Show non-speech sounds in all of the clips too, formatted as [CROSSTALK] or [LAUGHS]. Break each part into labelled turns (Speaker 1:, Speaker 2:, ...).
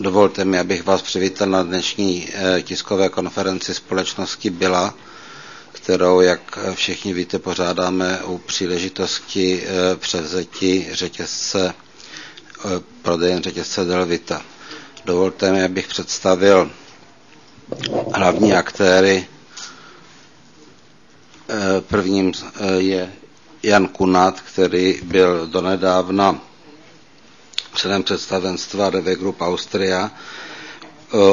Speaker 1: Dovolte mi, abych vás přivítal na dnešní tiskové konferenci společnosti Byla, kterou, jak všichni víte, pořádáme u příležitosti převzetí řetězce, prodejen řetězce Delvita. Dovolte mi, abych představil hlavní aktéry. Prvním je Jan Kunat, který byl donedávna členem představenstva Reve Group Austria,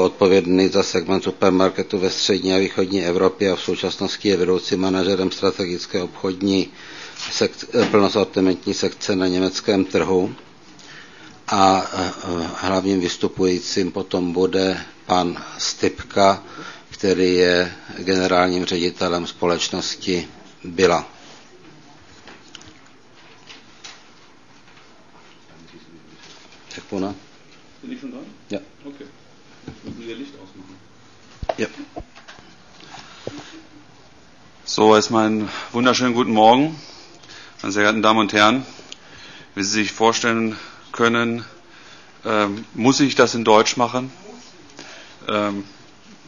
Speaker 1: odpovědný za segment supermarketu ve střední a východní Evropě a v současnosti je vedoucím manažerem strategické obchodní sek- plnosortimentní sekce na německém trhu. A hlavním vystupujícím potom bude pan Stipka, který je generálním ředitelem společnosti Byla. Herr
Speaker 2: Bin ich schon dran?
Speaker 1: Ja.
Speaker 2: Okay. Müssen wir Ihr Licht ausmachen?
Speaker 1: Ja.
Speaker 2: So, erstmal einen wunderschönen guten Morgen, meine sehr geehrten Damen und Herren. Wie Sie sich vorstellen können, ähm, muss ich das in Deutsch machen. Ähm,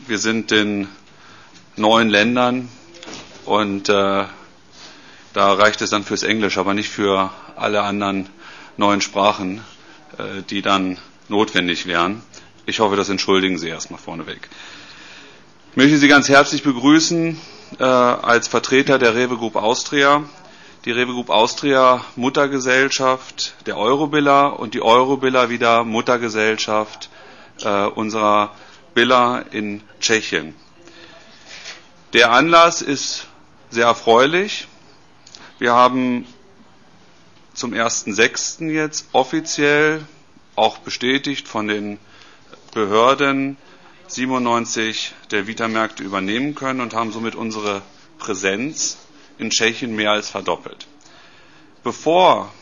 Speaker 2: wir sind in neuen Ländern und äh, da reicht es dann fürs Englisch, aber nicht für alle anderen neuen Sprachen, die dann notwendig wären. Ich hoffe, das entschuldigen Sie erstmal vorneweg. Ich möchte Sie ganz herzlich begrüßen äh, als Vertreter der Rewe Group Austria. Die Rewe Group Austria Muttergesellschaft der Eurobiller und die Eurobiller wieder Muttergesellschaft äh, unserer Biller in Tschechien. Der Anlass ist sehr erfreulich. Wir haben zum 1.6. jetzt offiziell auch bestätigt von den Behörden 97 der Vita-Märkte übernehmen können und haben somit unsere Präsenz in Tschechien mehr als verdoppelt. Bevor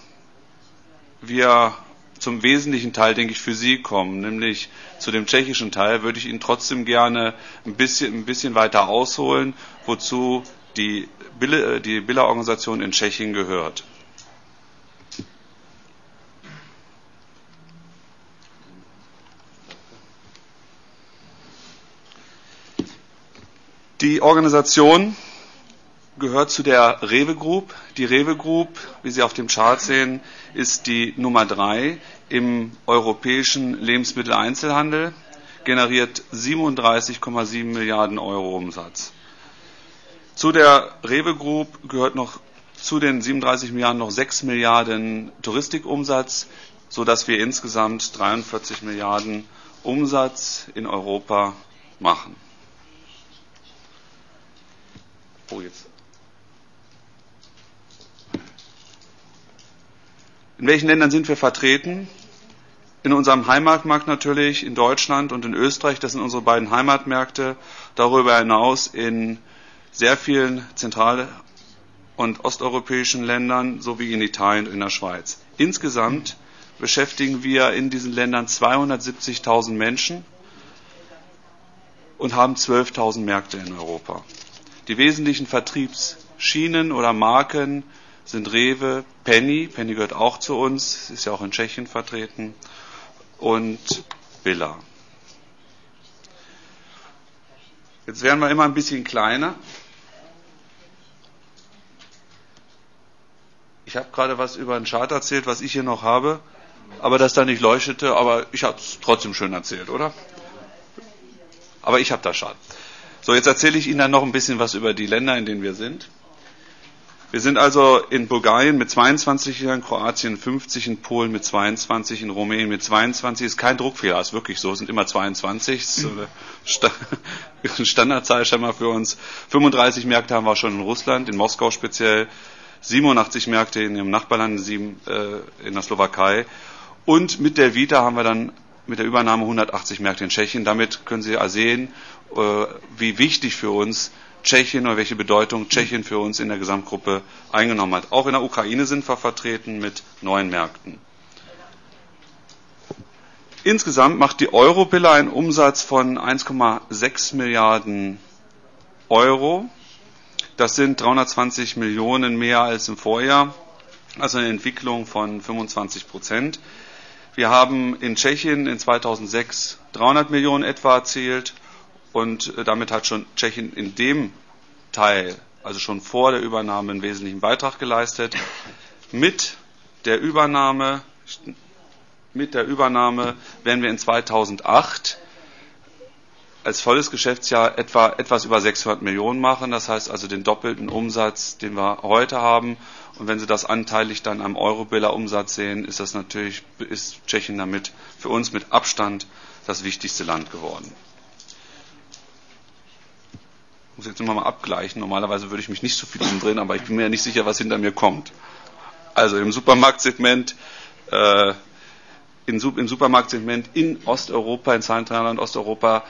Speaker 2: wir zum wesentlichen Teil, denke ich, für Sie kommen, nämlich zu dem tschechischen Teil, würde ich Ihnen trotzdem gerne ein bisschen, ein bisschen weiter ausholen, wozu die, Biller-Organisation in Tschechien gehört. Die Organisation gehört zu der Rewe Group. Die Rewe Group, wie Sie auf dem Chart sehen, ist die Nummer drei im europäischen Lebensmitteleinzelhandel, generiert 37,7 Milliarden Euro Umsatz. Zu der Rewe Group gehört noch zu den 37 Milliarden noch 6 Milliarden Touristikumsatz, sodass wir insgesamt 43 Milliarden Umsatz in Europa machen. Oh, jetzt. In welchen Ländern sind wir vertreten? In unserem Heimatmarkt natürlich, in Deutschland und in Österreich, das sind unsere beiden Heimatmärkte. Darüber hinaus in sehr vielen zentral- und osteuropäischen Ländern sowie in Italien und in der Schweiz. Insgesamt beschäftigen wir in diesen Ländern 270.000 Menschen und haben 12.000 Märkte in Europa. Die wesentlichen Vertriebsschienen oder Marken sind Rewe, Penny, Penny gehört auch zu uns, ist ja auch in Tschechien vertreten, und Billa. Jetzt werden wir immer ein bisschen kleiner. Ich habe gerade was über einen Chart erzählt, was ich hier noch habe, aber das da nicht leuchtete, aber ich habe es trotzdem schön erzählt, oder? Aber ich habe das Chart. So, jetzt erzähle ich Ihnen dann noch ein bisschen was über die Länder, in denen wir sind. Wir sind also in Bulgarien mit 22, in Kroatien 50, in Polen mit 22, in Rumänien mit 22. Ist kein Druckfehler, ist wirklich so, sind immer 22. Ist [LAUGHS] eine Standardzahl scheinbar für uns. 35 Märkte haben wir schon in Russland, in Moskau speziell. 87 Märkte in ihrem Nachbarland, äh, in der Slowakei. Und mit der Vita haben wir dann mit der Übernahme 180 Märkte in Tschechien. Damit können Sie sehen, wie wichtig für uns Tschechien oder welche Bedeutung Tschechien für uns in der Gesamtgruppe eingenommen hat. Auch in der Ukraine sind wir vertreten mit neuen Märkten. Insgesamt macht die Europille einen Umsatz von 1,6 Milliarden Euro. Das sind 320 Millionen mehr als im Vorjahr, also eine Entwicklung von 25 Prozent. Wir haben in Tschechien in 2006 300 Millionen etwa erzielt und äh, damit hat schon Tschechien in dem Teil, also schon vor der Übernahme, einen wesentlichen Beitrag geleistet. Mit der Übernahme, mit der Übernahme werden wir in 2008 als volles Geschäftsjahr etwa etwas über 600 Millionen machen. Das heißt also den doppelten Umsatz, den wir heute haben. Und wenn Sie das anteilig dann am Eurobiller Umsatz sehen, ist das natürlich, ist Tschechien damit für uns mit Abstand das wichtigste Land geworden. Ich muss jetzt immer mal abgleichen. Normalerweise würde ich mich nicht so viel umdrehen, aber ich bin mir ja nicht sicher, was hinter mir kommt. Also im Supermarktsegment, äh, in, im Supermarktsegment in Osteuropa, in Zentralland Osteuropa,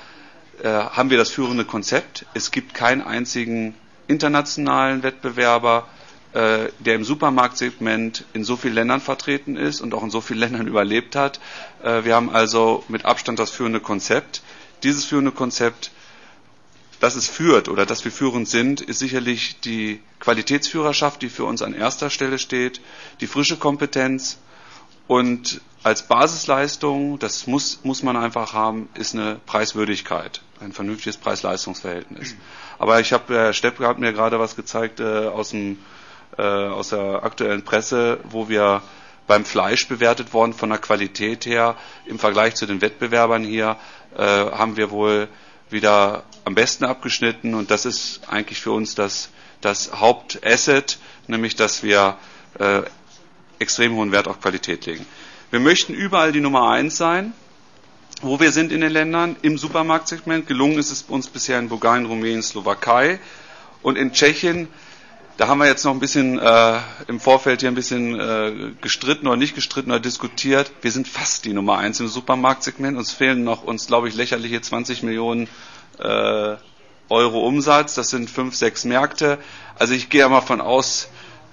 Speaker 2: äh, haben wir das führende Konzept. Es gibt keinen einzigen internationalen Wettbewerber, äh, der im Supermarktsegment in so vielen Ländern vertreten ist und auch in so vielen Ländern [LAUGHS] überlebt hat. Äh, wir haben also mit Abstand das führende Konzept. Dieses führende Konzept, das es führt oder dass wir führend sind, ist sicherlich die Qualitätsführerschaft, die für uns an erster Stelle steht, die frische Kompetenz und als Basisleistung, das muss, muss man einfach haben, ist eine Preiswürdigkeit, ein vernünftiges Preis-Leistungs-Verhältnis. Aber ich habe, Herr Stepp hat mir gerade was gezeigt äh, aus, dem, äh, aus der aktuellen Presse, wo wir beim Fleisch bewertet worden von der Qualität her im Vergleich zu den Wettbewerbern hier äh, haben wir wohl wieder am besten abgeschnitten und das ist eigentlich für uns das, das Hauptasset, nämlich dass wir äh, extrem hohen Wert auf Qualität legen. Wir möchten überall die Nummer eins sein, wo wir sind in den Ländern, im Supermarktsegment. Gelungen ist es uns bisher in Bulgarien, Rumänien, Slowakei und in Tschechien. Da haben wir jetzt noch ein bisschen äh, im Vorfeld hier ein bisschen äh, gestritten oder nicht gestritten oder diskutiert. Wir sind fast die Nummer eins im Supermarktsegment. Uns fehlen noch uns, glaube ich, lächerliche 20 Millionen äh, Euro Umsatz. Das sind fünf, sechs Märkte. Also ich gehe ja mal von aus,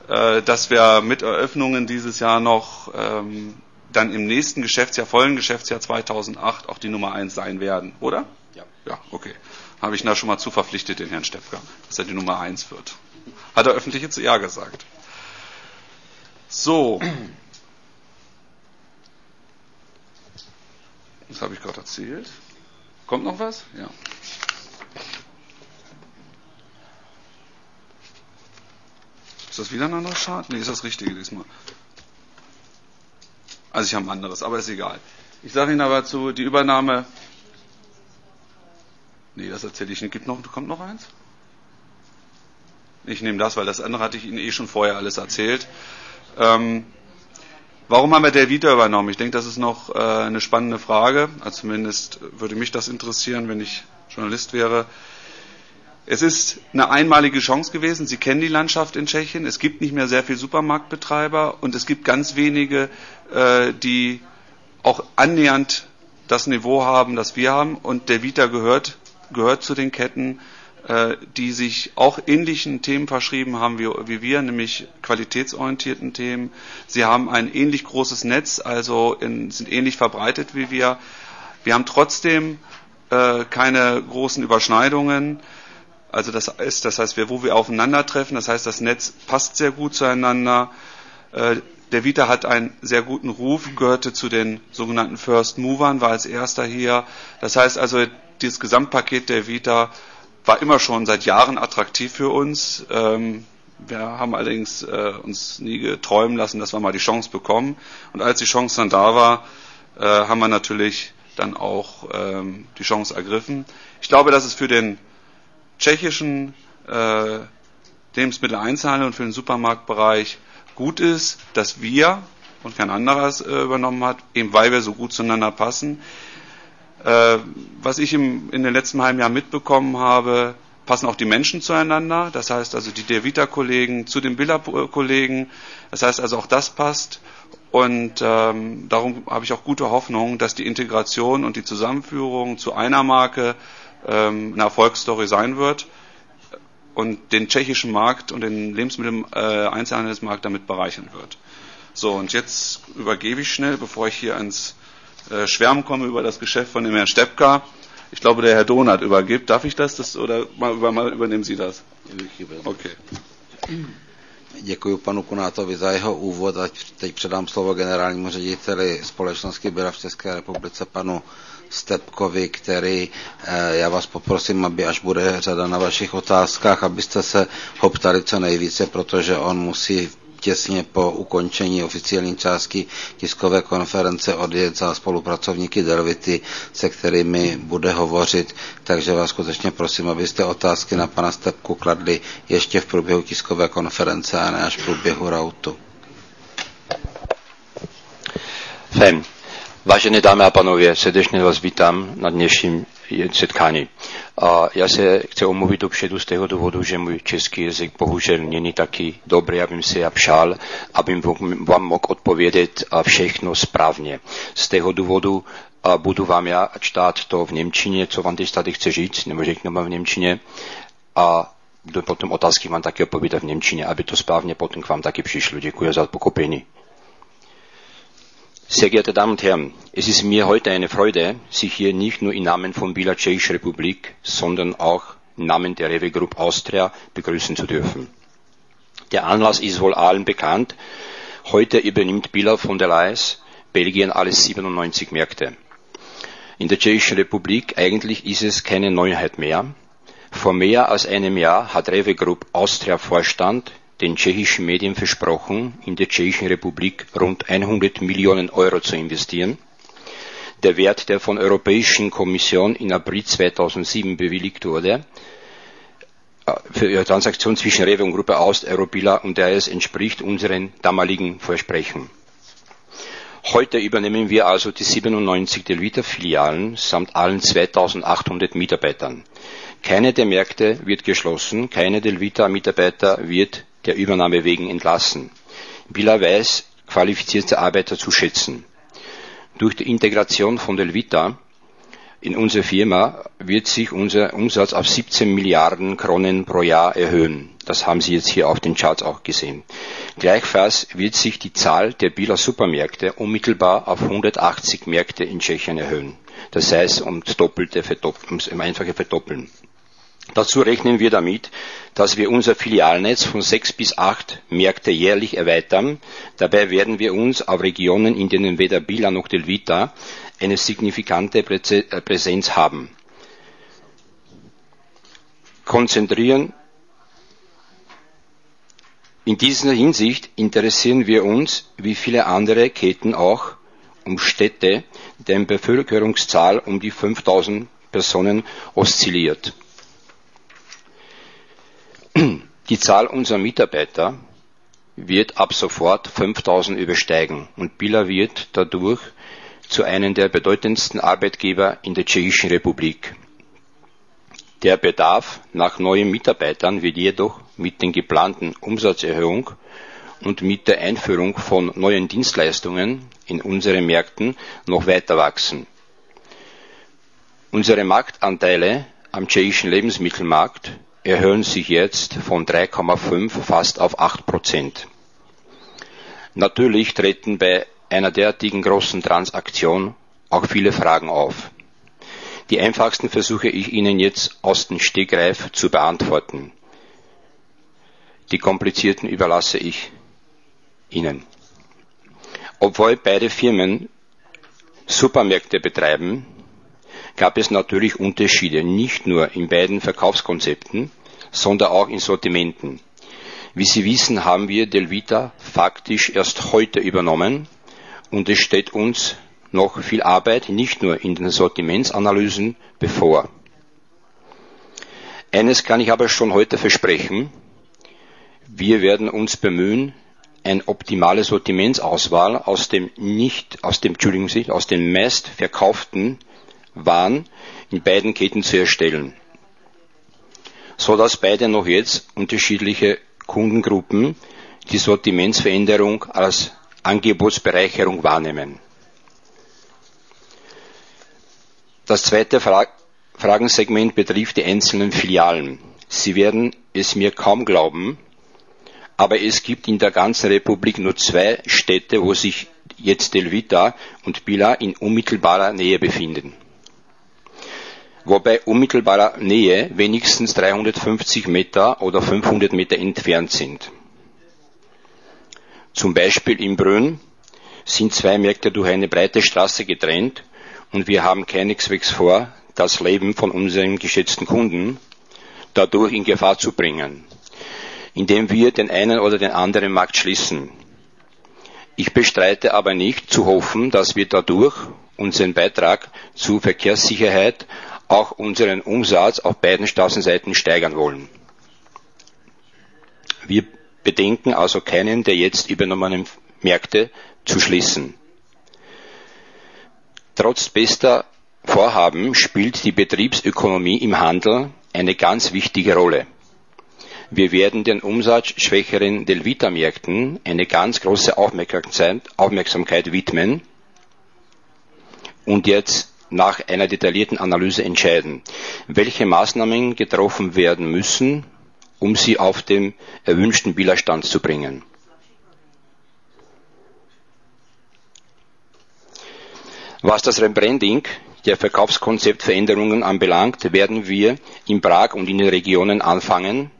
Speaker 2: äh, dass wir mit Eröffnungen dieses Jahr noch ähm, dann im nächsten Geschäftsjahr, vollen Geschäftsjahr 2008 auch die Nummer eins sein werden, oder? Ja. Ja, okay. Habe ich da schon mal zu verpflichtet, den Herrn Stepka, dass er die Nummer eins wird. Hat er öffentlich jetzt Ja gesagt. So. Das habe ich gerade erzählt. Kommt noch was? Ja. Ist das wieder ein anderer Chart? Nee, ist das Richtige diesmal. Also ich habe ein anderes, aber ist egal. Ich sage Ihnen aber zu, die Übernahme. Nee, das erzähle ich nicht. Gibt noch, kommt noch eins? Ich nehme das, weil das andere hatte ich Ihnen eh schon vorher alles erzählt. Ähm, warum haben wir der Vita übernommen? Ich denke, das ist noch äh, eine spannende Frage. Also zumindest würde mich das interessieren, wenn ich Journalist wäre. Es ist eine einmalige Chance gewesen. Sie kennen die Landschaft in Tschechien. Es gibt nicht mehr sehr viele Supermarktbetreiber und es gibt ganz wenige, äh, die auch annähernd das Niveau haben, das wir haben. Und der Vita gehört, gehört zu den Ketten, die sich auch ähnlichen Themen verschrieben haben wie, wie wir, nämlich qualitätsorientierten Themen. Sie haben ein ähnlich großes Netz, also in, sind ähnlich verbreitet wie wir. Wir haben trotzdem äh, keine großen Überschneidungen. Also das ist, das heißt, wo wir aufeinandertreffen, das heißt, das Netz passt sehr gut zueinander. Äh, der Vita hat einen sehr guten Ruf, gehörte zu den sogenannten First Movern, war als erster hier. Das heißt also, dieses Gesamtpaket der Vita war immer schon seit Jahren attraktiv für uns. Ähm, wir haben allerdings äh, uns nie geträumen lassen, dass wir mal die Chance bekommen. Und als die Chance dann da war, äh, haben wir natürlich dann auch ähm, die Chance ergriffen. Ich glaube, dass es für den tschechischen äh, Lebensmitteleinzelhandel und für den Supermarktbereich gut ist, dass wir und kein anderer es äh, übernommen hat, eben weil wir so gut zueinander passen. Äh, was ich im, in den letzten halben Jahren mitbekommen habe, passen auch die Menschen zueinander. Das heißt also die Devita-Kollegen zu den Billa-Kollegen. Das heißt also auch das passt. Und ähm, darum habe ich auch gute Hoffnung, dass die Integration und die Zusammenführung zu einer Marke ähm, eine Erfolgsstory sein wird und den tschechischen Markt und den Lebensmittel-Einzelhandelsmarkt äh, damit bereichern wird. So, und jetzt übergebe ich schnell, bevor ich hier ans äh, Schwärmen komme über das Geschäft von dem Herrn Steppka. Ich glaube, der Herr Donat übergibt. Darf ich das, das oder mal, über, mal übernehmen Sie das? Okay.
Speaker 1: Děkuji panu Kunátovi za jeho úvod a teď předám slovo generálnímu řediteli společnosti Byla v České republice panu Stepkovi, který já vás poprosím, aby až bude řada na vašich otázkách, abyste se ho ptali co nejvíce, protože on musí těsně po ukončení oficiální části tiskové konference odjet za spolupracovníky Delvity, se kterými bude hovořit. Takže vás skutečně prosím, abyste otázky na pana Stepku kladli ještě v průběhu tiskové konference a ne až v průběhu rautu.
Speaker 3: Fem. Vážené dámy a pánové, srdečně vás vítám na dnešním setkání. A já se chci omluvit dopředu z toho důvodu, že můj český jazyk bohužel není taky dobrý, abym si já přál, abym vám mohl odpovědět všechno správně. Z toho důvodu a budu vám já čtát to v Němčině, co vám teď tady chce říct, nebo řeknu vám v Němčině. A potom otázky vám taky odpovídat v Němčině, aby to správně potom k vám taky přišlo. Děkuji za pokopení. Sehr geehrte Damen und Herren, es ist mir heute eine Freude, Sie hier nicht nur im Namen von Bila Tschechische Republik, sondern auch im Namen der Rewe Group Austria begrüßen zu dürfen. Der Anlass ist wohl allen bekannt. Heute übernimmt Bila von der Leyen Belgien alle 97 Märkte. In der Tschechischen Republik eigentlich ist es keine Neuheit mehr. Vor mehr als einem Jahr hat Rewe Group Austria Vorstand den tschechischen Medien versprochen, in der Tschechischen Republik rund 100 Millionen Euro zu investieren. Der Wert, der von der Europäischen Kommission in April 2007 bewilligt wurde, für die Transaktion zwischen Rewe und Gruppe Aust, Europila und RS entspricht unseren damaligen Versprechen. Heute übernehmen wir also die 97 Delvita-Filialen samt allen 2800 Mitarbeitern. Keine der Märkte wird geschlossen, keine Delvita-Mitarbeiter wird der Übernahme wegen entlassen. Billa weiß qualifizierte Arbeiter zu schätzen. Durch die Integration von Delvita in unsere Firma wird sich unser Umsatz auf 17 Milliarden Kronen pro Jahr erhöhen. Das haben Sie jetzt hier auf den Charts auch gesehen. Gleichfalls wird sich die Zahl der Billa Supermärkte unmittelbar auf 180 Märkte in Tschechien erhöhen. Das heißt, um das Doppelte, um es einfache verdoppeln. Dazu rechnen wir damit, dass wir unser Filialnetz von sechs bis acht Märkte jährlich erweitern. Dabei werden wir uns auf Regionen, in denen weder Bila noch Delvita eine signifikante Präsenz haben, konzentrieren. In dieser Hinsicht interessieren wir uns, wie viele andere Ketten auch, um Städte, deren Bevölkerungszahl um die 5000 Personen oszilliert. Die Zahl unserer Mitarbeiter wird ab sofort 5000 übersteigen und Billa wird dadurch zu einem der bedeutendsten Arbeitgeber in der Tschechischen Republik. Der Bedarf nach neuen Mitarbeitern wird jedoch mit den geplanten Umsatzerhöhung und mit der Einführung von neuen Dienstleistungen in unseren Märkten noch weiter wachsen. Unsere Marktanteile am tschechischen Lebensmittelmarkt erhöhen sich jetzt von 3,5 fast auf 8 Prozent. Natürlich treten bei einer derartigen großen Transaktion auch viele Fragen auf. Die einfachsten versuche ich Ihnen jetzt aus dem Stegreif zu beantworten. Die komplizierten überlasse ich Ihnen. Obwohl beide Firmen Supermärkte betreiben, gab es natürlich Unterschiede, nicht nur in beiden Verkaufskonzepten, sondern auch in Sortimenten. Wie Sie wissen, haben wir Delvita faktisch erst heute übernommen und es steht uns noch viel Arbeit, nicht nur in den Sortimentsanalysen, bevor. Eines kann ich aber schon heute versprechen. Wir werden uns bemühen, eine optimale Sortimentsauswahl aus dem nicht, aus dem, Entschuldigung aus den meist verkauften waren in beiden Ketten zu erstellen, so dass beide noch jetzt unterschiedliche Kundengruppen die Sortimentsveränderung als Angebotsbereicherung wahrnehmen. Das zweite Fra Fragensegment betrifft die einzelnen Filialen. Sie werden es mir kaum glauben, aber es gibt in der ganzen Republik nur zwei Städte, wo sich jetzt Delvita und Bila in unmittelbarer Nähe befinden wobei unmittelbarer Nähe wenigstens 350 Meter oder 500 Meter entfernt sind. Zum Beispiel in Brünn sind zwei Märkte durch eine breite Straße getrennt und wir haben keineswegs vor, das Leben von unseren geschätzten Kunden dadurch in Gefahr zu bringen, indem wir den einen oder den anderen Markt schließen. Ich bestreite aber nicht zu hoffen, dass wir dadurch unseren Beitrag zur Verkehrssicherheit, auch unseren Umsatz auf beiden Straßenseiten steigern wollen. Wir bedenken also keinen der jetzt übernommenen Märkte zu schließen. Trotz bester Vorhaben spielt die Betriebsökonomie im Handel eine ganz wichtige Rolle. Wir werden den umsatzschwächeren Delvita-Märkten eine ganz große Aufmerksamkeit widmen und jetzt nach einer detaillierten Analyse entscheiden, welche Maßnahmen getroffen werden müssen, um sie auf den erwünschten Bilderstand zu bringen. Was das Rebranding der Verkaufskonzeptveränderungen anbelangt, werden wir in Prag und in den Regionen anfangen,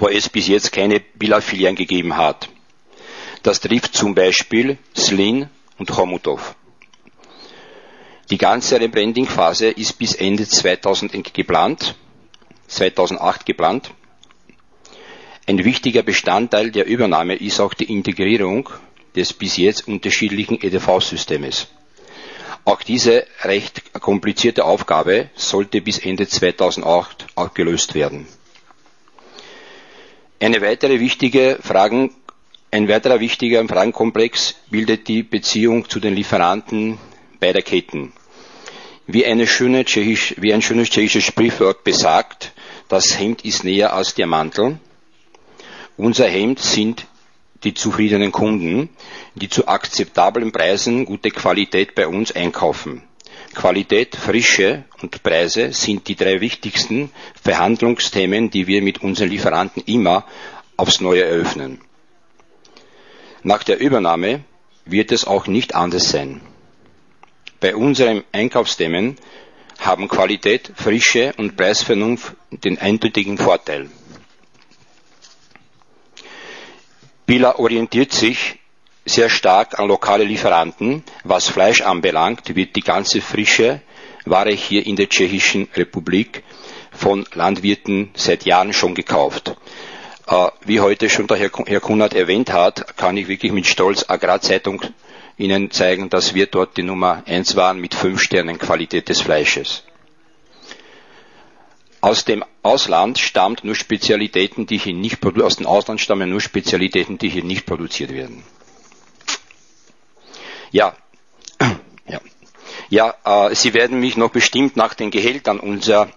Speaker 3: wo es bis jetzt keine Bilaffilien gegeben hat. Das trifft zum Beispiel Slin und Chomutov. Die ganze Rebranding-Phase ist bis Ende 2000 geplant, 2008 geplant. Ein wichtiger Bestandteil der Übernahme ist auch die Integrierung des bis jetzt unterschiedlichen EDV-Systems. Auch diese recht komplizierte Aufgabe sollte bis Ende 2008 auch gelöst werden. Eine weitere wichtige Fragen, ein weiterer wichtiger Fragenkomplex bildet die Beziehung zu den Lieferanten beider Ketten. Wie, eine schöne Tschechisch, wie ein schönes tschechisches Sprichwort besagt, das Hemd ist näher als der Mantel. Unser Hemd sind die zufriedenen Kunden, die zu akzeptablen Preisen gute Qualität bei uns einkaufen. Qualität, Frische und Preise sind die drei wichtigsten Verhandlungsthemen, die wir mit unseren Lieferanten immer aufs Neue eröffnen. Nach der Übernahme wird es auch nicht anders sein. Bei unseren Einkaufsthemen haben Qualität, Frische und Preisvernunft den eindeutigen Vorteil. Billa orientiert sich sehr stark an lokale Lieferanten. Was Fleisch anbelangt, wird die ganze frische Ware hier in der Tschechischen Republik von Landwirten seit Jahren schon gekauft. Äh, wie heute schon der Herr Kunert erwähnt hat, kann ich wirklich mit Stolz Agrarzeitung Ihnen zeigen, dass wir dort die Nummer eins waren mit fünf Sternen Qualität des Fleisches. Aus dem Ausland stammt nur Spezialitäten, die hier nicht aus dem Ausland stammen nur Spezialitäten, die hier nicht produziert werden. Ja, ja, ja. Äh, Sie werden mich noch bestimmt nach den Gehältern unserer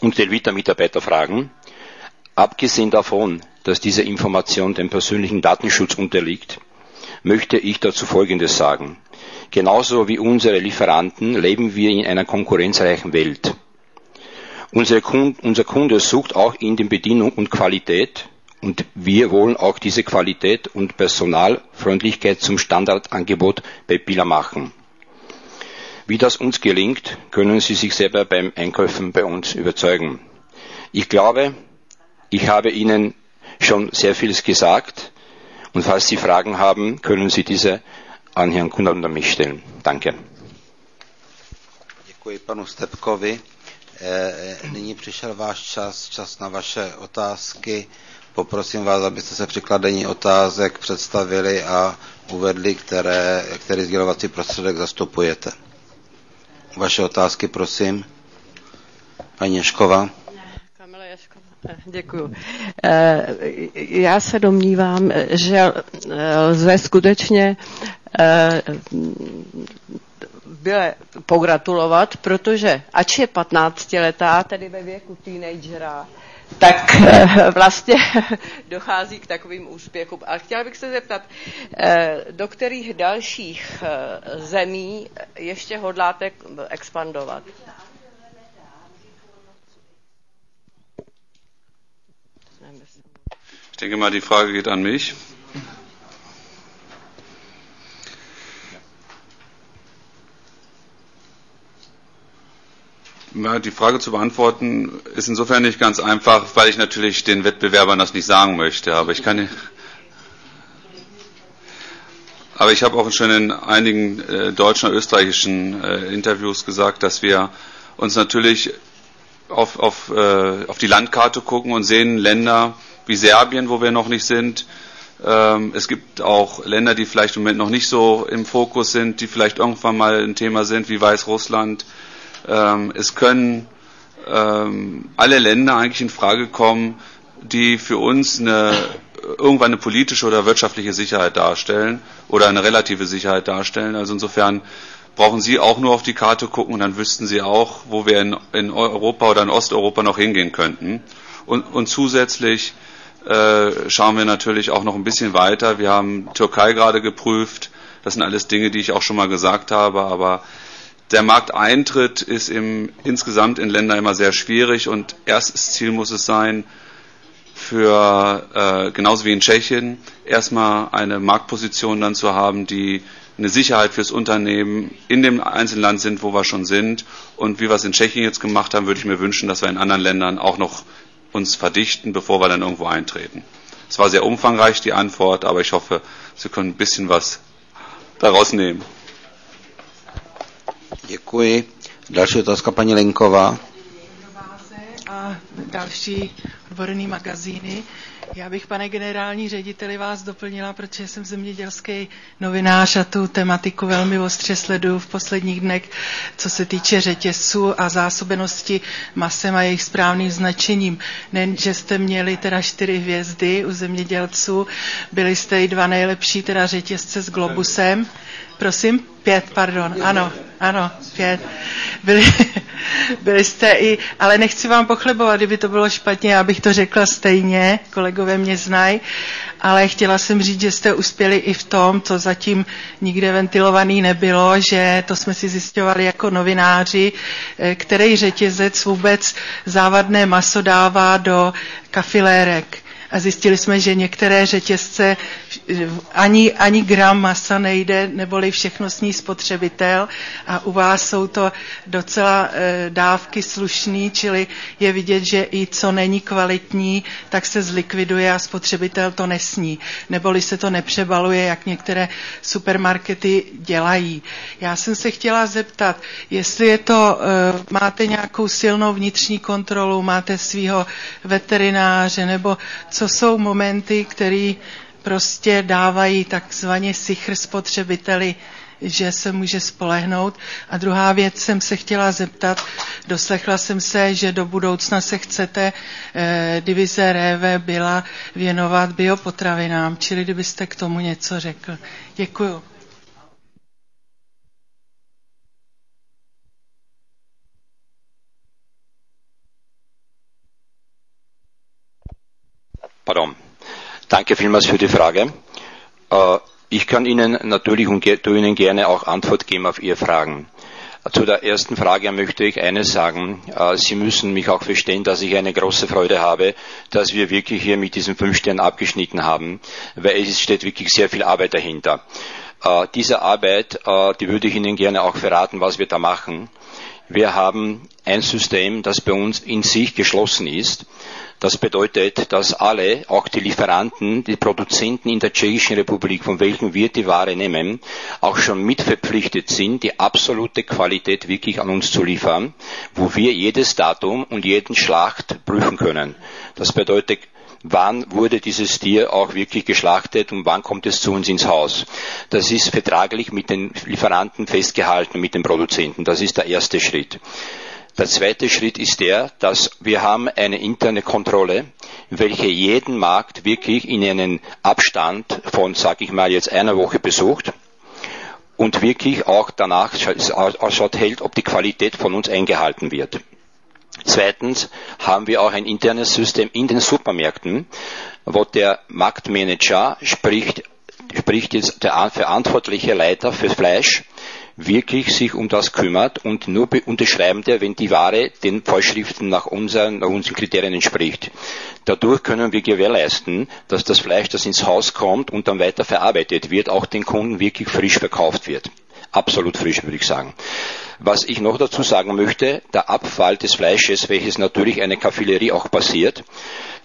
Speaker 3: und der Vita-Mitarbeiter fragen. Abgesehen davon, dass diese Information dem persönlichen Datenschutz unterliegt, möchte ich dazu Folgendes sagen. Genauso wie unsere Lieferanten leben wir in einer konkurrenzreichen Welt. Unser Kunde, unser Kunde sucht auch in den Bedienung und Qualität und wir wollen auch diese Qualität und Personalfreundlichkeit zum Standardangebot bei Pila machen. Wie das uns gelingt, können Sie sich selber beim Einkaufen bei uns überzeugen. Ich glaube, ich habe Ihnen schon sehr vieles gesagt und falls Sie Fragen haben, können Sie diese an Herrn Kunert und mich stellen. Danke.
Speaker 1: Děkuji panu Stepkovi. Eh, nyní přišel váš čas, čas na vaše otázky. Poprosím vás, abyste se při kladení otázek představili a uvedli, které, který sdělovací prostředek zastupujete. Vaše otázky, prosím. Paní
Speaker 4: Ješkova. Eh, děkuji. Eh, já se domnívám, že lze skutečně Byle pogratulovat, protože ač je 15-letá, tedy ve věku teenagera, tak eh, vlastně [LAUGHS] dochází k takovým úspěchům. Ale chtěla bych se zeptat, eh, do kterých dalších eh, zemí ještě hodláte expandovat?
Speaker 2: Denke mal, die Frage geht an mich. Die Frage zu beantworten ist insofern nicht ganz einfach, weil ich natürlich den Wettbewerbern das nicht sagen möchte. Aber ich kann, Aber ich habe auch schon in einigen äh, deutschen und österreichischen äh, Interviews gesagt, dass wir uns natürlich auf, auf, äh, auf die Landkarte gucken und sehen Länder wie Serbien, wo wir noch nicht sind. Ähm, es gibt auch Länder, die vielleicht im Moment noch nicht so im Fokus sind, die vielleicht irgendwann mal ein Thema sind, wie Weißrussland. Ähm, es können ähm, alle Länder eigentlich in Frage kommen, die für uns eine, irgendwann eine politische oder wirtschaftliche Sicherheit darstellen oder eine relative Sicherheit darstellen. Also insofern brauchen Sie auch nur auf die Karte gucken und dann wüssten Sie auch, wo wir in, in Europa oder in Osteuropa noch hingehen könnten. Und, und zusätzlich äh, schauen wir natürlich auch noch ein bisschen weiter. Wir haben Türkei gerade geprüft. Das sind alles Dinge, die ich auch schon mal gesagt habe, aber der Markteintritt ist im, insgesamt in Ländern immer sehr schwierig und erstes Ziel muss es sein, für äh, genauso wie in Tschechien erstmal eine Marktposition dann zu haben, die eine Sicherheit fürs Unternehmen in dem einzelnen Land sind, wo wir schon sind. Und wie wir es in Tschechien jetzt gemacht haben, würde ich mir wünschen, dass wir in anderen Ländern auch noch uns verdichten, bevor wir dann irgendwo eintreten. Es war sehr umfangreich, die Antwort, aber ich hoffe, Sie können ein bisschen was daraus nehmen.
Speaker 1: Děkuji. Další otázka paní Lenková.
Speaker 5: A další odborný magazíny. Já bych, pane generální řediteli, vás doplnila, protože jsem zemědělský novinář a tu tematiku velmi ostře sleduju v posledních dnech, co se týče řetězců a zásobenosti masem a jejich správným značením. Nejen, že jste měli teda čtyři hvězdy u zemědělců, byli jste i dva nejlepší teda řetězce s Globusem. Prosím? Pět, pardon, ano, ano, pět. Byli, byli jste i, ale nechci vám pochlebovat, kdyby to bylo špatně, já bych to řekla stejně, kolegové mě znají, ale chtěla jsem říct, že jste uspěli i v tom, co zatím nikde ventilovaný nebylo, že to jsme si zjistovali jako novináři, eh, který řetězec vůbec závadné maso dává do kafilérek a zjistili jsme, že některé řetězce ani, ani gram masa nejde, neboli všechno sní spotřebitel a u vás jsou to docela e, dávky slušný, čili je vidět, že i co není kvalitní, tak se zlikviduje a spotřebitel to nesní, neboli se to nepřebaluje, jak některé supermarkety dělají. Já jsem se chtěla zeptat, jestli je to, e, máte nějakou silnou vnitřní kontrolu, máte svého veterináře, nebo co jsou momenty, které prostě dávají takzvaně sichr spotřebiteli, že se může spolehnout. A druhá věc jsem se chtěla zeptat, doslechla jsem se, že do budoucna se chcete eh, divize REV byla věnovat biopotravinám, čili kdybyste k tomu něco řekl. Děkuju.
Speaker 3: Pardon. Danke vielmals für die Frage. Äh, ich kann Ihnen natürlich und Ihnen gerne auch Antwort geben auf Ihre Fragen. Zu der ersten Frage möchte ich eines sagen. Äh, Sie müssen mich auch verstehen, dass ich eine große Freude habe, dass wir wirklich hier mit diesen fünf Sternen abgeschnitten haben, weil es steht wirklich sehr viel Arbeit dahinter. Äh, diese Arbeit, die würde ich Ihnen gerne auch verraten, was wir da machen. Wir haben ein System, das bei uns in sich geschlossen ist. Das bedeutet, dass alle, auch die Lieferanten, die Produzenten in der Tschechischen Republik, von welchen wir die Ware nehmen, auch schon mitverpflichtet sind, die absolute Qualität wirklich an uns zu liefern, wo wir jedes Datum und jeden Schlacht prüfen können. Das bedeutet, wann wurde dieses Tier auch wirklich geschlachtet und wann kommt es zu uns ins Haus. Das ist vertraglich mit den Lieferanten festgehalten, mit den Produzenten. Das ist der erste Schritt. Der zweite Schritt ist der, dass wir haben eine interne Kontrolle, welche jeden Markt wirklich in einen Abstand von, sag ich mal, jetzt einer Woche besucht und wirklich auch danach Ausschau hält, ob die Qualität von uns eingehalten wird. Zweitens haben wir auch ein internes System in den Supermärkten, wo der Marktmanager spricht, spricht jetzt der verantwortliche Leiter fürs Fleisch, wirklich sich um das kümmert und nur unterschreiben der, wenn die Ware den Vorschriften nach unseren, nach unseren Kriterien entspricht. Dadurch können wir gewährleisten, dass das Fleisch, das ins Haus kommt und dann weiter verarbeitet wird, auch den Kunden wirklich frisch verkauft wird. absolut frisch, würde ich sagen. Was ich noch dazu sagen möchte, der Abfall des Fleisches, welches natürlich eine Kaffillerie auch passiert,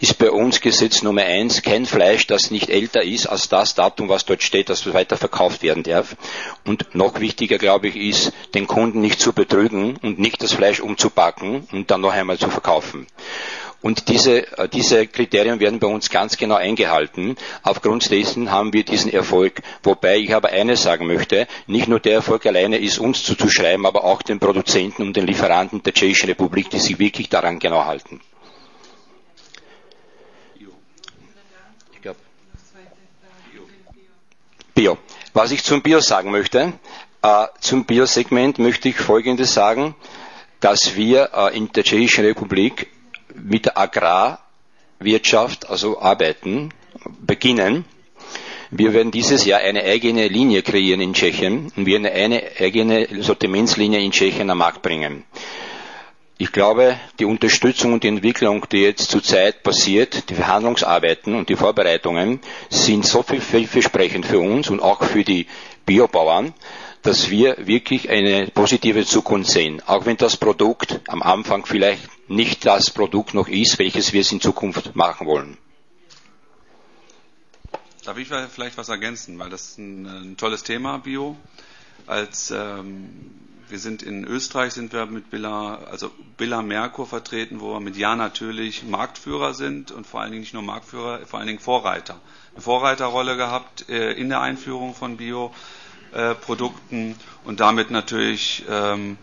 Speaker 3: ist bei uns Gesetz Nummer eins kein Fleisch, das nicht älter ist als das Datum, was dort steht, dass es weiter verkauft werden darf. Und noch wichtiger, glaube ich, ist, den Kunden nicht zu betrügen und nicht das Fleisch umzupacken und dann noch einmal zu verkaufen. Und diese, äh, diese Kriterien werden bei uns ganz genau eingehalten. Aufgrund dessen haben wir diesen Erfolg. Wobei ich aber eines sagen möchte, nicht nur der Erfolg alleine ist uns zuzuschreiben, aber auch den Produzenten und den Lieferanten der Tschechischen Republik, die sich wirklich daran genau halten. Ich. Bio. Was ich zum Bio sagen möchte, äh, zum Bio-Segment möchte ich Folgendes sagen, dass wir äh, in der Tschechischen Republik mit der Agrarwirtschaft, also arbeiten, beginnen. Wir werden dieses Jahr eine eigene Linie kreieren in Tschechien und wir eine eigene Sortimentslinie in Tschechien am Markt bringen. Ich glaube, die Unterstützung und die Entwicklung, die jetzt zurzeit passiert, die Verhandlungsarbeiten und die Vorbereitungen sind so vielversprechend für uns und auch für die Biobauern, dass wir wirklich eine positive Zukunft sehen. Auch wenn das Produkt am Anfang vielleicht nicht das Produkt noch ist, welches wir es in Zukunft machen wollen.
Speaker 2: Darf ich vielleicht was ergänzen, weil das ist ein, ein tolles Thema, Bio. Als ähm, wir sind in Österreich sind wir mit Billa, also Billa Merkur vertreten, wo wir mit Ja natürlich Marktführer sind und vor allen Dingen nicht nur Marktführer, vor allen Dingen Vorreiter. Eine Vorreiterrolle gehabt äh, in der Einführung von Bioprodukten äh, und damit natürlich ähm,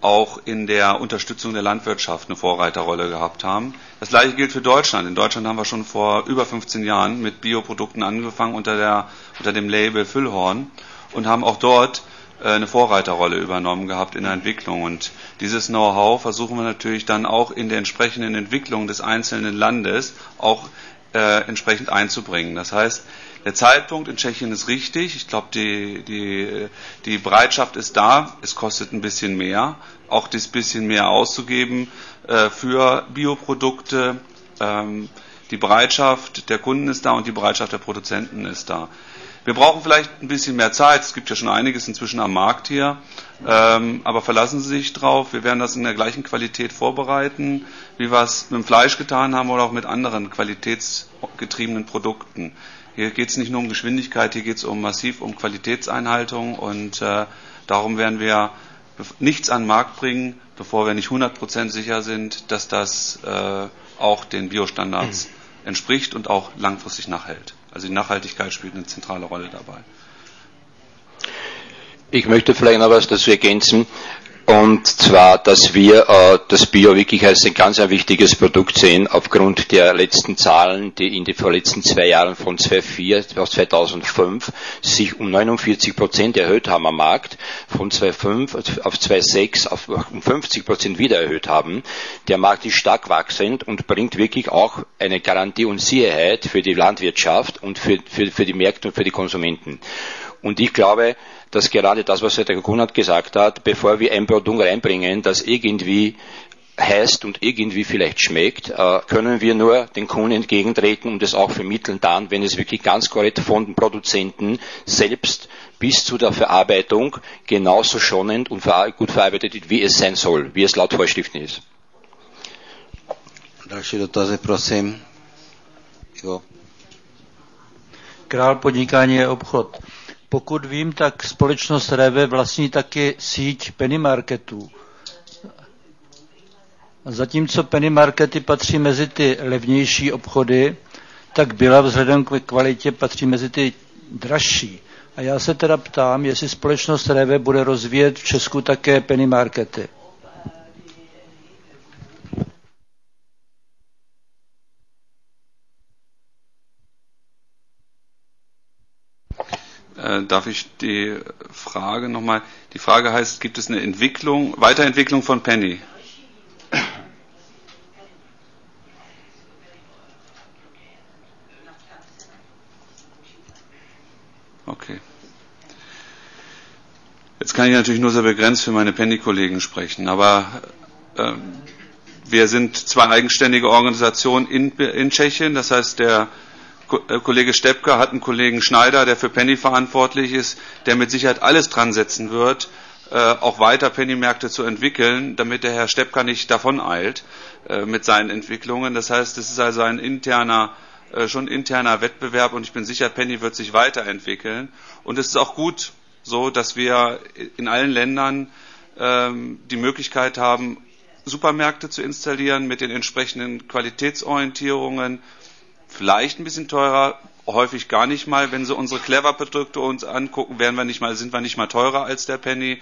Speaker 2: auch in der Unterstützung der Landwirtschaft eine Vorreiterrolle gehabt haben. Das gleiche gilt für Deutschland. In Deutschland haben wir schon vor über 15 Jahren mit Bioprodukten angefangen unter, der, unter dem Label Füllhorn und haben auch dort äh, eine Vorreiterrolle übernommen gehabt in der Entwicklung. Und dieses Know-how versuchen wir natürlich dann auch in der entsprechenden Entwicklung des einzelnen Landes auch äh, entsprechend einzubringen. Das heißt, der Zeitpunkt in Tschechien ist richtig. Ich glaube, die, die, die Bereitschaft ist da. Es kostet ein bisschen mehr, auch das bisschen mehr auszugeben äh, für Bioprodukte. Ähm, die Bereitschaft der Kunden ist da und die Bereitschaft der Produzenten ist da. Wir brauchen vielleicht ein bisschen mehr Zeit. Es gibt ja schon einiges inzwischen am Markt hier. Ähm, aber verlassen Sie sich drauf. Wir werden das in der gleichen Qualität vorbereiten, wie wir es mit dem Fleisch getan haben oder auch mit anderen qualitätsgetriebenen Produkten. Hier geht es nicht nur um Geschwindigkeit, hier geht es um massiv um Qualitätseinhaltung und äh, darum werden wir nichts an den Markt bringen, bevor wir nicht 100% sicher sind, dass das äh, auch den Biostandards entspricht und auch langfristig nachhält. Also die Nachhaltigkeit spielt eine zentrale Rolle dabei.
Speaker 3: Ich möchte vielleicht noch was dazu ergänzen. Und zwar, dass wir äh, das Bio wirklich als ein ganz ein wichtiges Produkt sehen, aufgrund der letzten Zahlen, die in den vorletzten zwei Jahren von 2004 auf 2005 sich um 49 Prozent erhöht haben am Markt, von 2005 auf 2006 auf um 50 Prozent wieder erhöht haben. Der Markt ist stark wachsend und bringt wirklich auch eine Garantie und Sicherheit für die Landwirtschaft und für, für, für die Märkte und für die Konsumenten. Und ich glaube, dass gerade das, was Herr Kunert gesagt hat, bevor wir ein Produkt reinbringen, das irgendwie heißt und irgendwie vielleicht schmeckt, äh, können wir nur den Kunden entgegentreten und es auch vermitteln dann, wenn es wirklich ganz korrekt von den Produzenten selbst bis zu der Verarbeitung genauso schonend und gut verarbeitet wird, wie es sein soll, wie es laut Vorschriften ist.
Speaker 1: Další dotazy, prosím. Jo.
Speaker 6: Král podnikání je obchod. Pokud vím, tak společnost Reve vlastní taky síť penny marketů. Zatímco penny markety patří mezi ty levnější obchody, tak byla vzhledem k kvalitě patří mezi ty dražší. A já se teda ptám, jestli společnost Reve bude rozvíjet v Česku také penny markety.
Speaker 2: Darf ich die Frage nochmal, die Frage heißt, gibt es eine Entwicklung, Weiterentwicklung von Penny? Okay. Jetzt kann ich natürlich nur sehr begrenzt für meine Penny-Kollegen sprechen, aber äh, wir sind zwei eigenständige Organisationen in, in Tschechien, das heißt der Kollege Steppke hat einen Kollegen Schneider, der für Penny verantwortlich ist, der mit Sicherheit alles dran setzen wird, äh, auch weiter Penny-Märkte zu entwickeln, damit der Herr Steppka nicht davon eilt äh, mit seinen Entwicklungen. Das heißt, es ist also ein interner, äh, schon interner Wettbewerb und ich bin sicher, Penny wird sich weiterentwickeln. Und es ist auch gut so, dass wir in allen Ländern ähm, die Möglichkeit haben, Supermärkte zu installieren mit den entsprechenden Qualitätsorientierungen, vielleicht ein bisschen teurer, häufig gar nicht mal. Wenn Sie unsere Clever-Produkte uns angucken, werden wir nicht mal, sind wir nicht mal teurer als der Penny.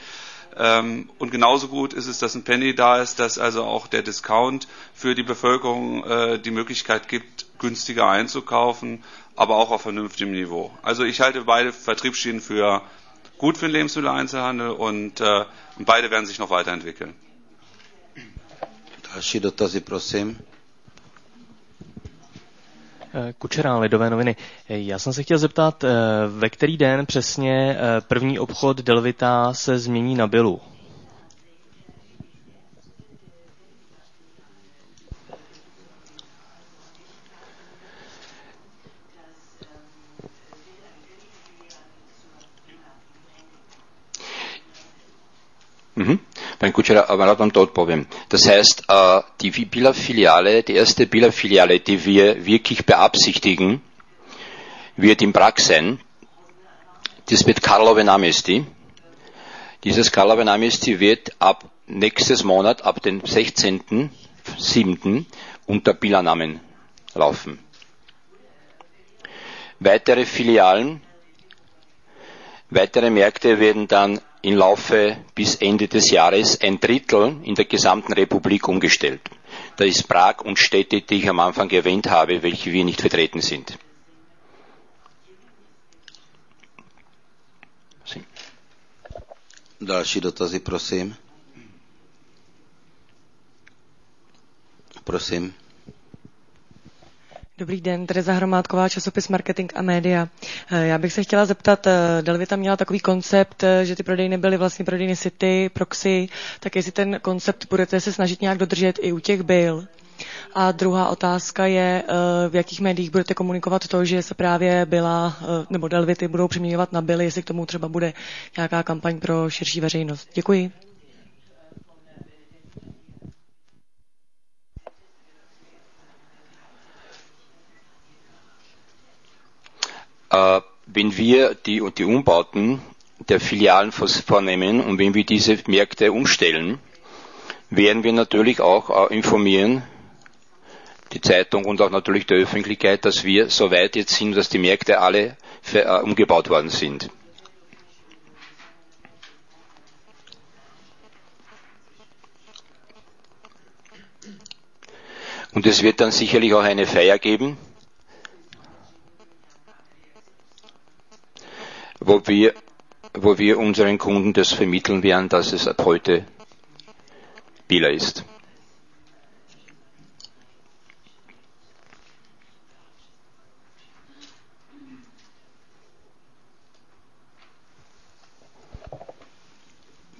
Speaker 2: Ähm, und genauso gut ist es, dass ein Penny da ist, dass also auch der Discount für die Bevölkerung äh, die Möglichkeit gibt, günstiger einzukaufen, aber auch auf vernünftigem Niveau. Also ich halte beide Vertriebsschienen für gut für den Lebensmitteleinzelhandel und äh, beide werden sich noch weiterentwickeln.
Speaker 7: Eh, Kučera, Lidové noviny. Eh, já jsem se chtěl zeptat, eh, ve který den přesně první obchod Delvita se změní na Bilu?
Speaker 3: Mhm. Mein Kutscher, aber dann. Das heißt, die Billa-Filiale, die erste Billa-Filiale, die wir wirklich beabsichtigen, wird in Prag sein. Das wird Karlove Namesti. Dieses Karlove Namesti wird ab nächstes Monat, ab dem 16.07. unter Billa-Namen laufen. Weitere Filialen, weitere Märkte werden dann im Laufe bis Ende des Jahres ein Drittel in der gesamten Republik umgestellt. Da ist Prag und Städte, die ich am Anfang erwähnt habe, welche wir nicht vertreten sind.
Speaker 1: Další dotazy, prosím. Prosím.
Speaker 8: Dobrý den, Tereza Hromádková, časopis Marketing a média. Eh, já bych se chtěla zeptat, eh, Delvita měla takový koncept, eh, že ty prodejny byly vlastně prodejny City, Proxy, tak jestli ten koncept budete se snažit nějak dodržet i u těch byl. A druhá otázka je, v jakých médiích budete komunikovat to, že se právě byla, nebo Delvity budou přeměňovat na byly, jestli k tomu třeba bude nějaká kampaň pro širší veřejnost. Děkuji.
Speaker 3: Wenn wir die, die Umbauten der Filialen vornehmen und wenn wir diese Märkte umstellen, werden wir natürlich auch äh, informieren, die Zeitung und auch natürlich der Öffentlichkeit, dass wir so weit jetzt sind, dass die Märkte alle äh, umgebaut worden sind. Und es wird dann sicherlich auch eine Feier geben, wo wir, wo wir unseren Kunden das vermitteln werden, dass es ab heute Bila ist.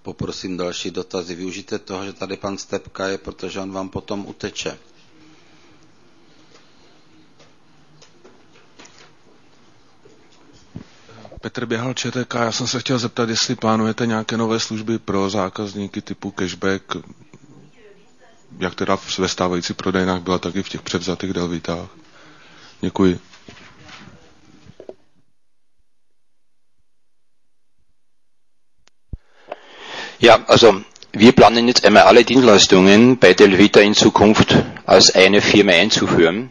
Speaker 1: Poprosím další dotazy. Využijte toho, že tady pan Stepka je, protože on vám potom uteče.
Speaker 9: Petr Běhal ČTK, já jsem se chtěl zeptat, jestli plánujete nějaké nové služby pro zákazníky typu cashback, jak teda ve stávající prodejnách byla, tak i v těch převzatých Delvitách. Děkuji.
Speaker 3: Ja, also wir planen jetzt einmal alle Dienstleistungen bei Delvita in Zukunft als eine Firma einzuführen.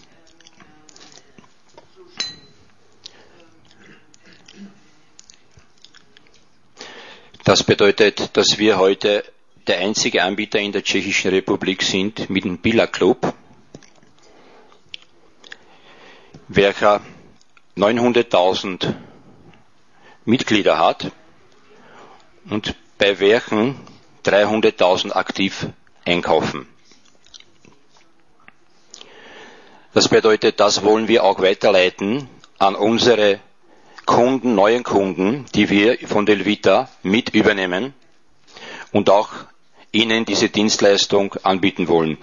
Speaker 3: Das bedeutet, dass wir heute der einzige Anbieter in der Tschechischen Republik sind mit dem Billa Club, welcher 900.000 Mitglieder hat und bei welchen 300.000 aktiv einkaufen. Das bedeutet, das wollen wir auch weiterleiten an unsere Kunden, neuen Kunden, die wir von Delvita mit übernehmen und auch ihnen diese Dienstleistung anbieten wollen.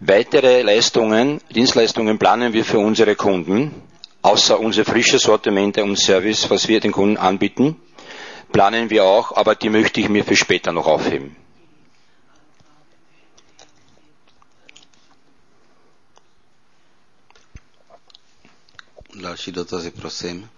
Speaker 3: Weitere Leistungen, Dienstleistungen planen wir für unsere Kunden, außer unser frisches Sortiment und Service, was wir den Kunden anbieten, planen wir auch, aber die möchte ich mir für später noch aufheben.
Speaker 1: Další dotazy, prosím.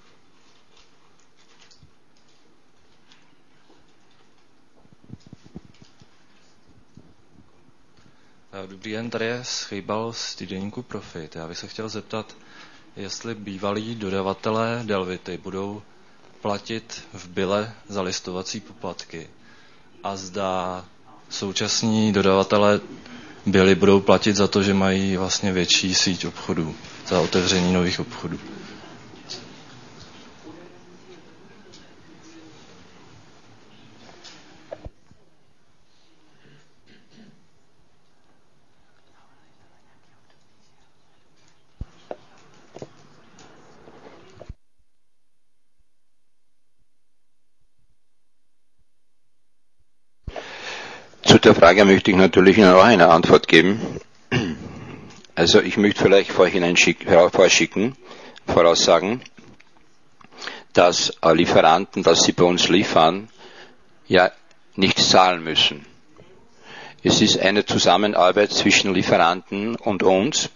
Speaker 10: Dobrý den, tady je Schejbal z týdenníku Profit. Já bych se chtěl zeptat, jestli bývalí dodavatelé Delvity budou platit v byle za listovací poplatky a zda současní dodavatelé byly budou platit za to, že mají vlastně větší síť obchodů, za otevření nových obchodů.
Speaker 3: Der Frage möchte ich natürlich Ihnen auch eine Antwort geben. Also ich möchte vielleicht vorschicken, voraussagen, dass Lieferanten, dass sie bei uns liefern, ja nichts zahlen müssen. Es ist eine Zusammenarbeit zwischen Lieferanten und uns,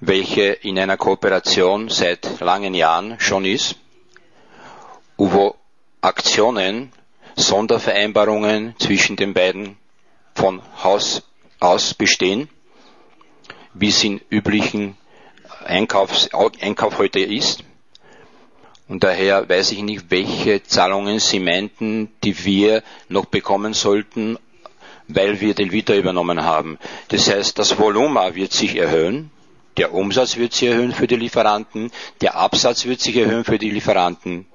Speaker 3: welche in einer Kooperation seit langen Jahren schon ist, wo Aktionen Sondervereinbarungen zwischen den beiden von Haus aus bestehen, wie es in üblichen Einkaufs, Einkauf heute ist. Und daher weiß ich nicht, welche Zahlungen Sie meinten, die wir noch bekommen sollten, weil wir den Vita übernommen haben. Das heißt, das Volumen wird sich erhöhen, der Umsatz wird sich erhöhen für die Lieferanten, der Absatz wird sich erhöhen für die Lieferanten.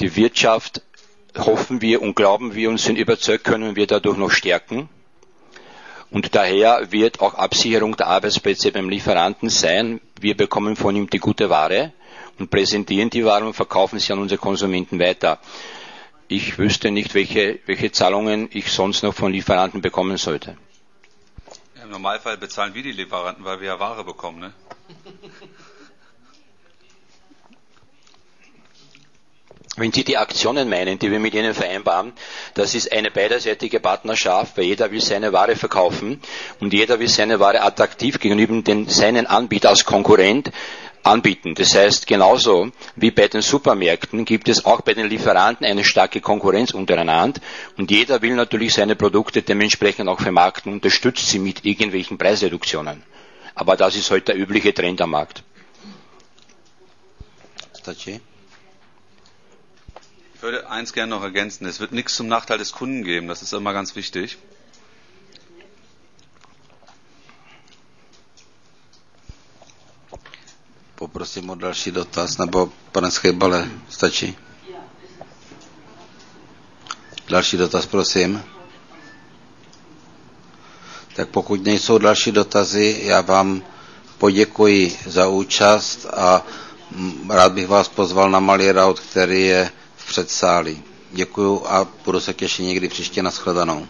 Speaker 3: Die Wirtschaft hoffen wir und glauben wir und sind überzeugt, können wir dadurch noch stärken. Und daher wird auch Absicherung der Arbeitsplätze beim Lieferanten sein. Wir bekommen von ihm die gute Ware und präsentieren die Ware und verkaufen sie an unsere Konsumenten weiter. Ich wüsste nicht, welche, welche Zahlungen ich sonst noch von Lieferanten bekommen sollte.
Speaker 2: Im Normalfall bezahlen wir die Lieferanten, weil wir ja Ware bekommen. Ne? [LAUGHS]
Speaker 3: Wenn Sie die Aktionen meinen, die wir mit Ihnen vereinbaren, das ist eine beiderseitige Partnerschaft, weil jeder will seine Ware verkaufen und jeder will seine Ware attraktiv gegenüber den, seinen Anbieter als Konkurrent anbieten. Das heißt, genauso wie bei den Supermärkten gibt es auch bei den Lieferanten eine starke Konkurrenz untereinander und jeder will natürlich seine Produkte dementsprechend auch vermarkten unterstützt sie mit irgendwelchen Preisreduktionen. Aber das ist heute der übliche Trend am Markt.
Speaker 1: Stačí?
Speaker 2: Würde eins gerne noch ergänzen. Es wird nichts zum Nachteil des Kunden geben. Das ist immer ganz wichtig.
Speaker 1: Poprosím o další dotaz, nebo pane Schybale, stačí? Další dotaz, prosím. Tak pokud nejsou další dotazy, já vám poděkuji za účast a rád bych vás pozval na malý raut, který je v předsálí. Děkuju a budu se těšit někdy příště na shledanou.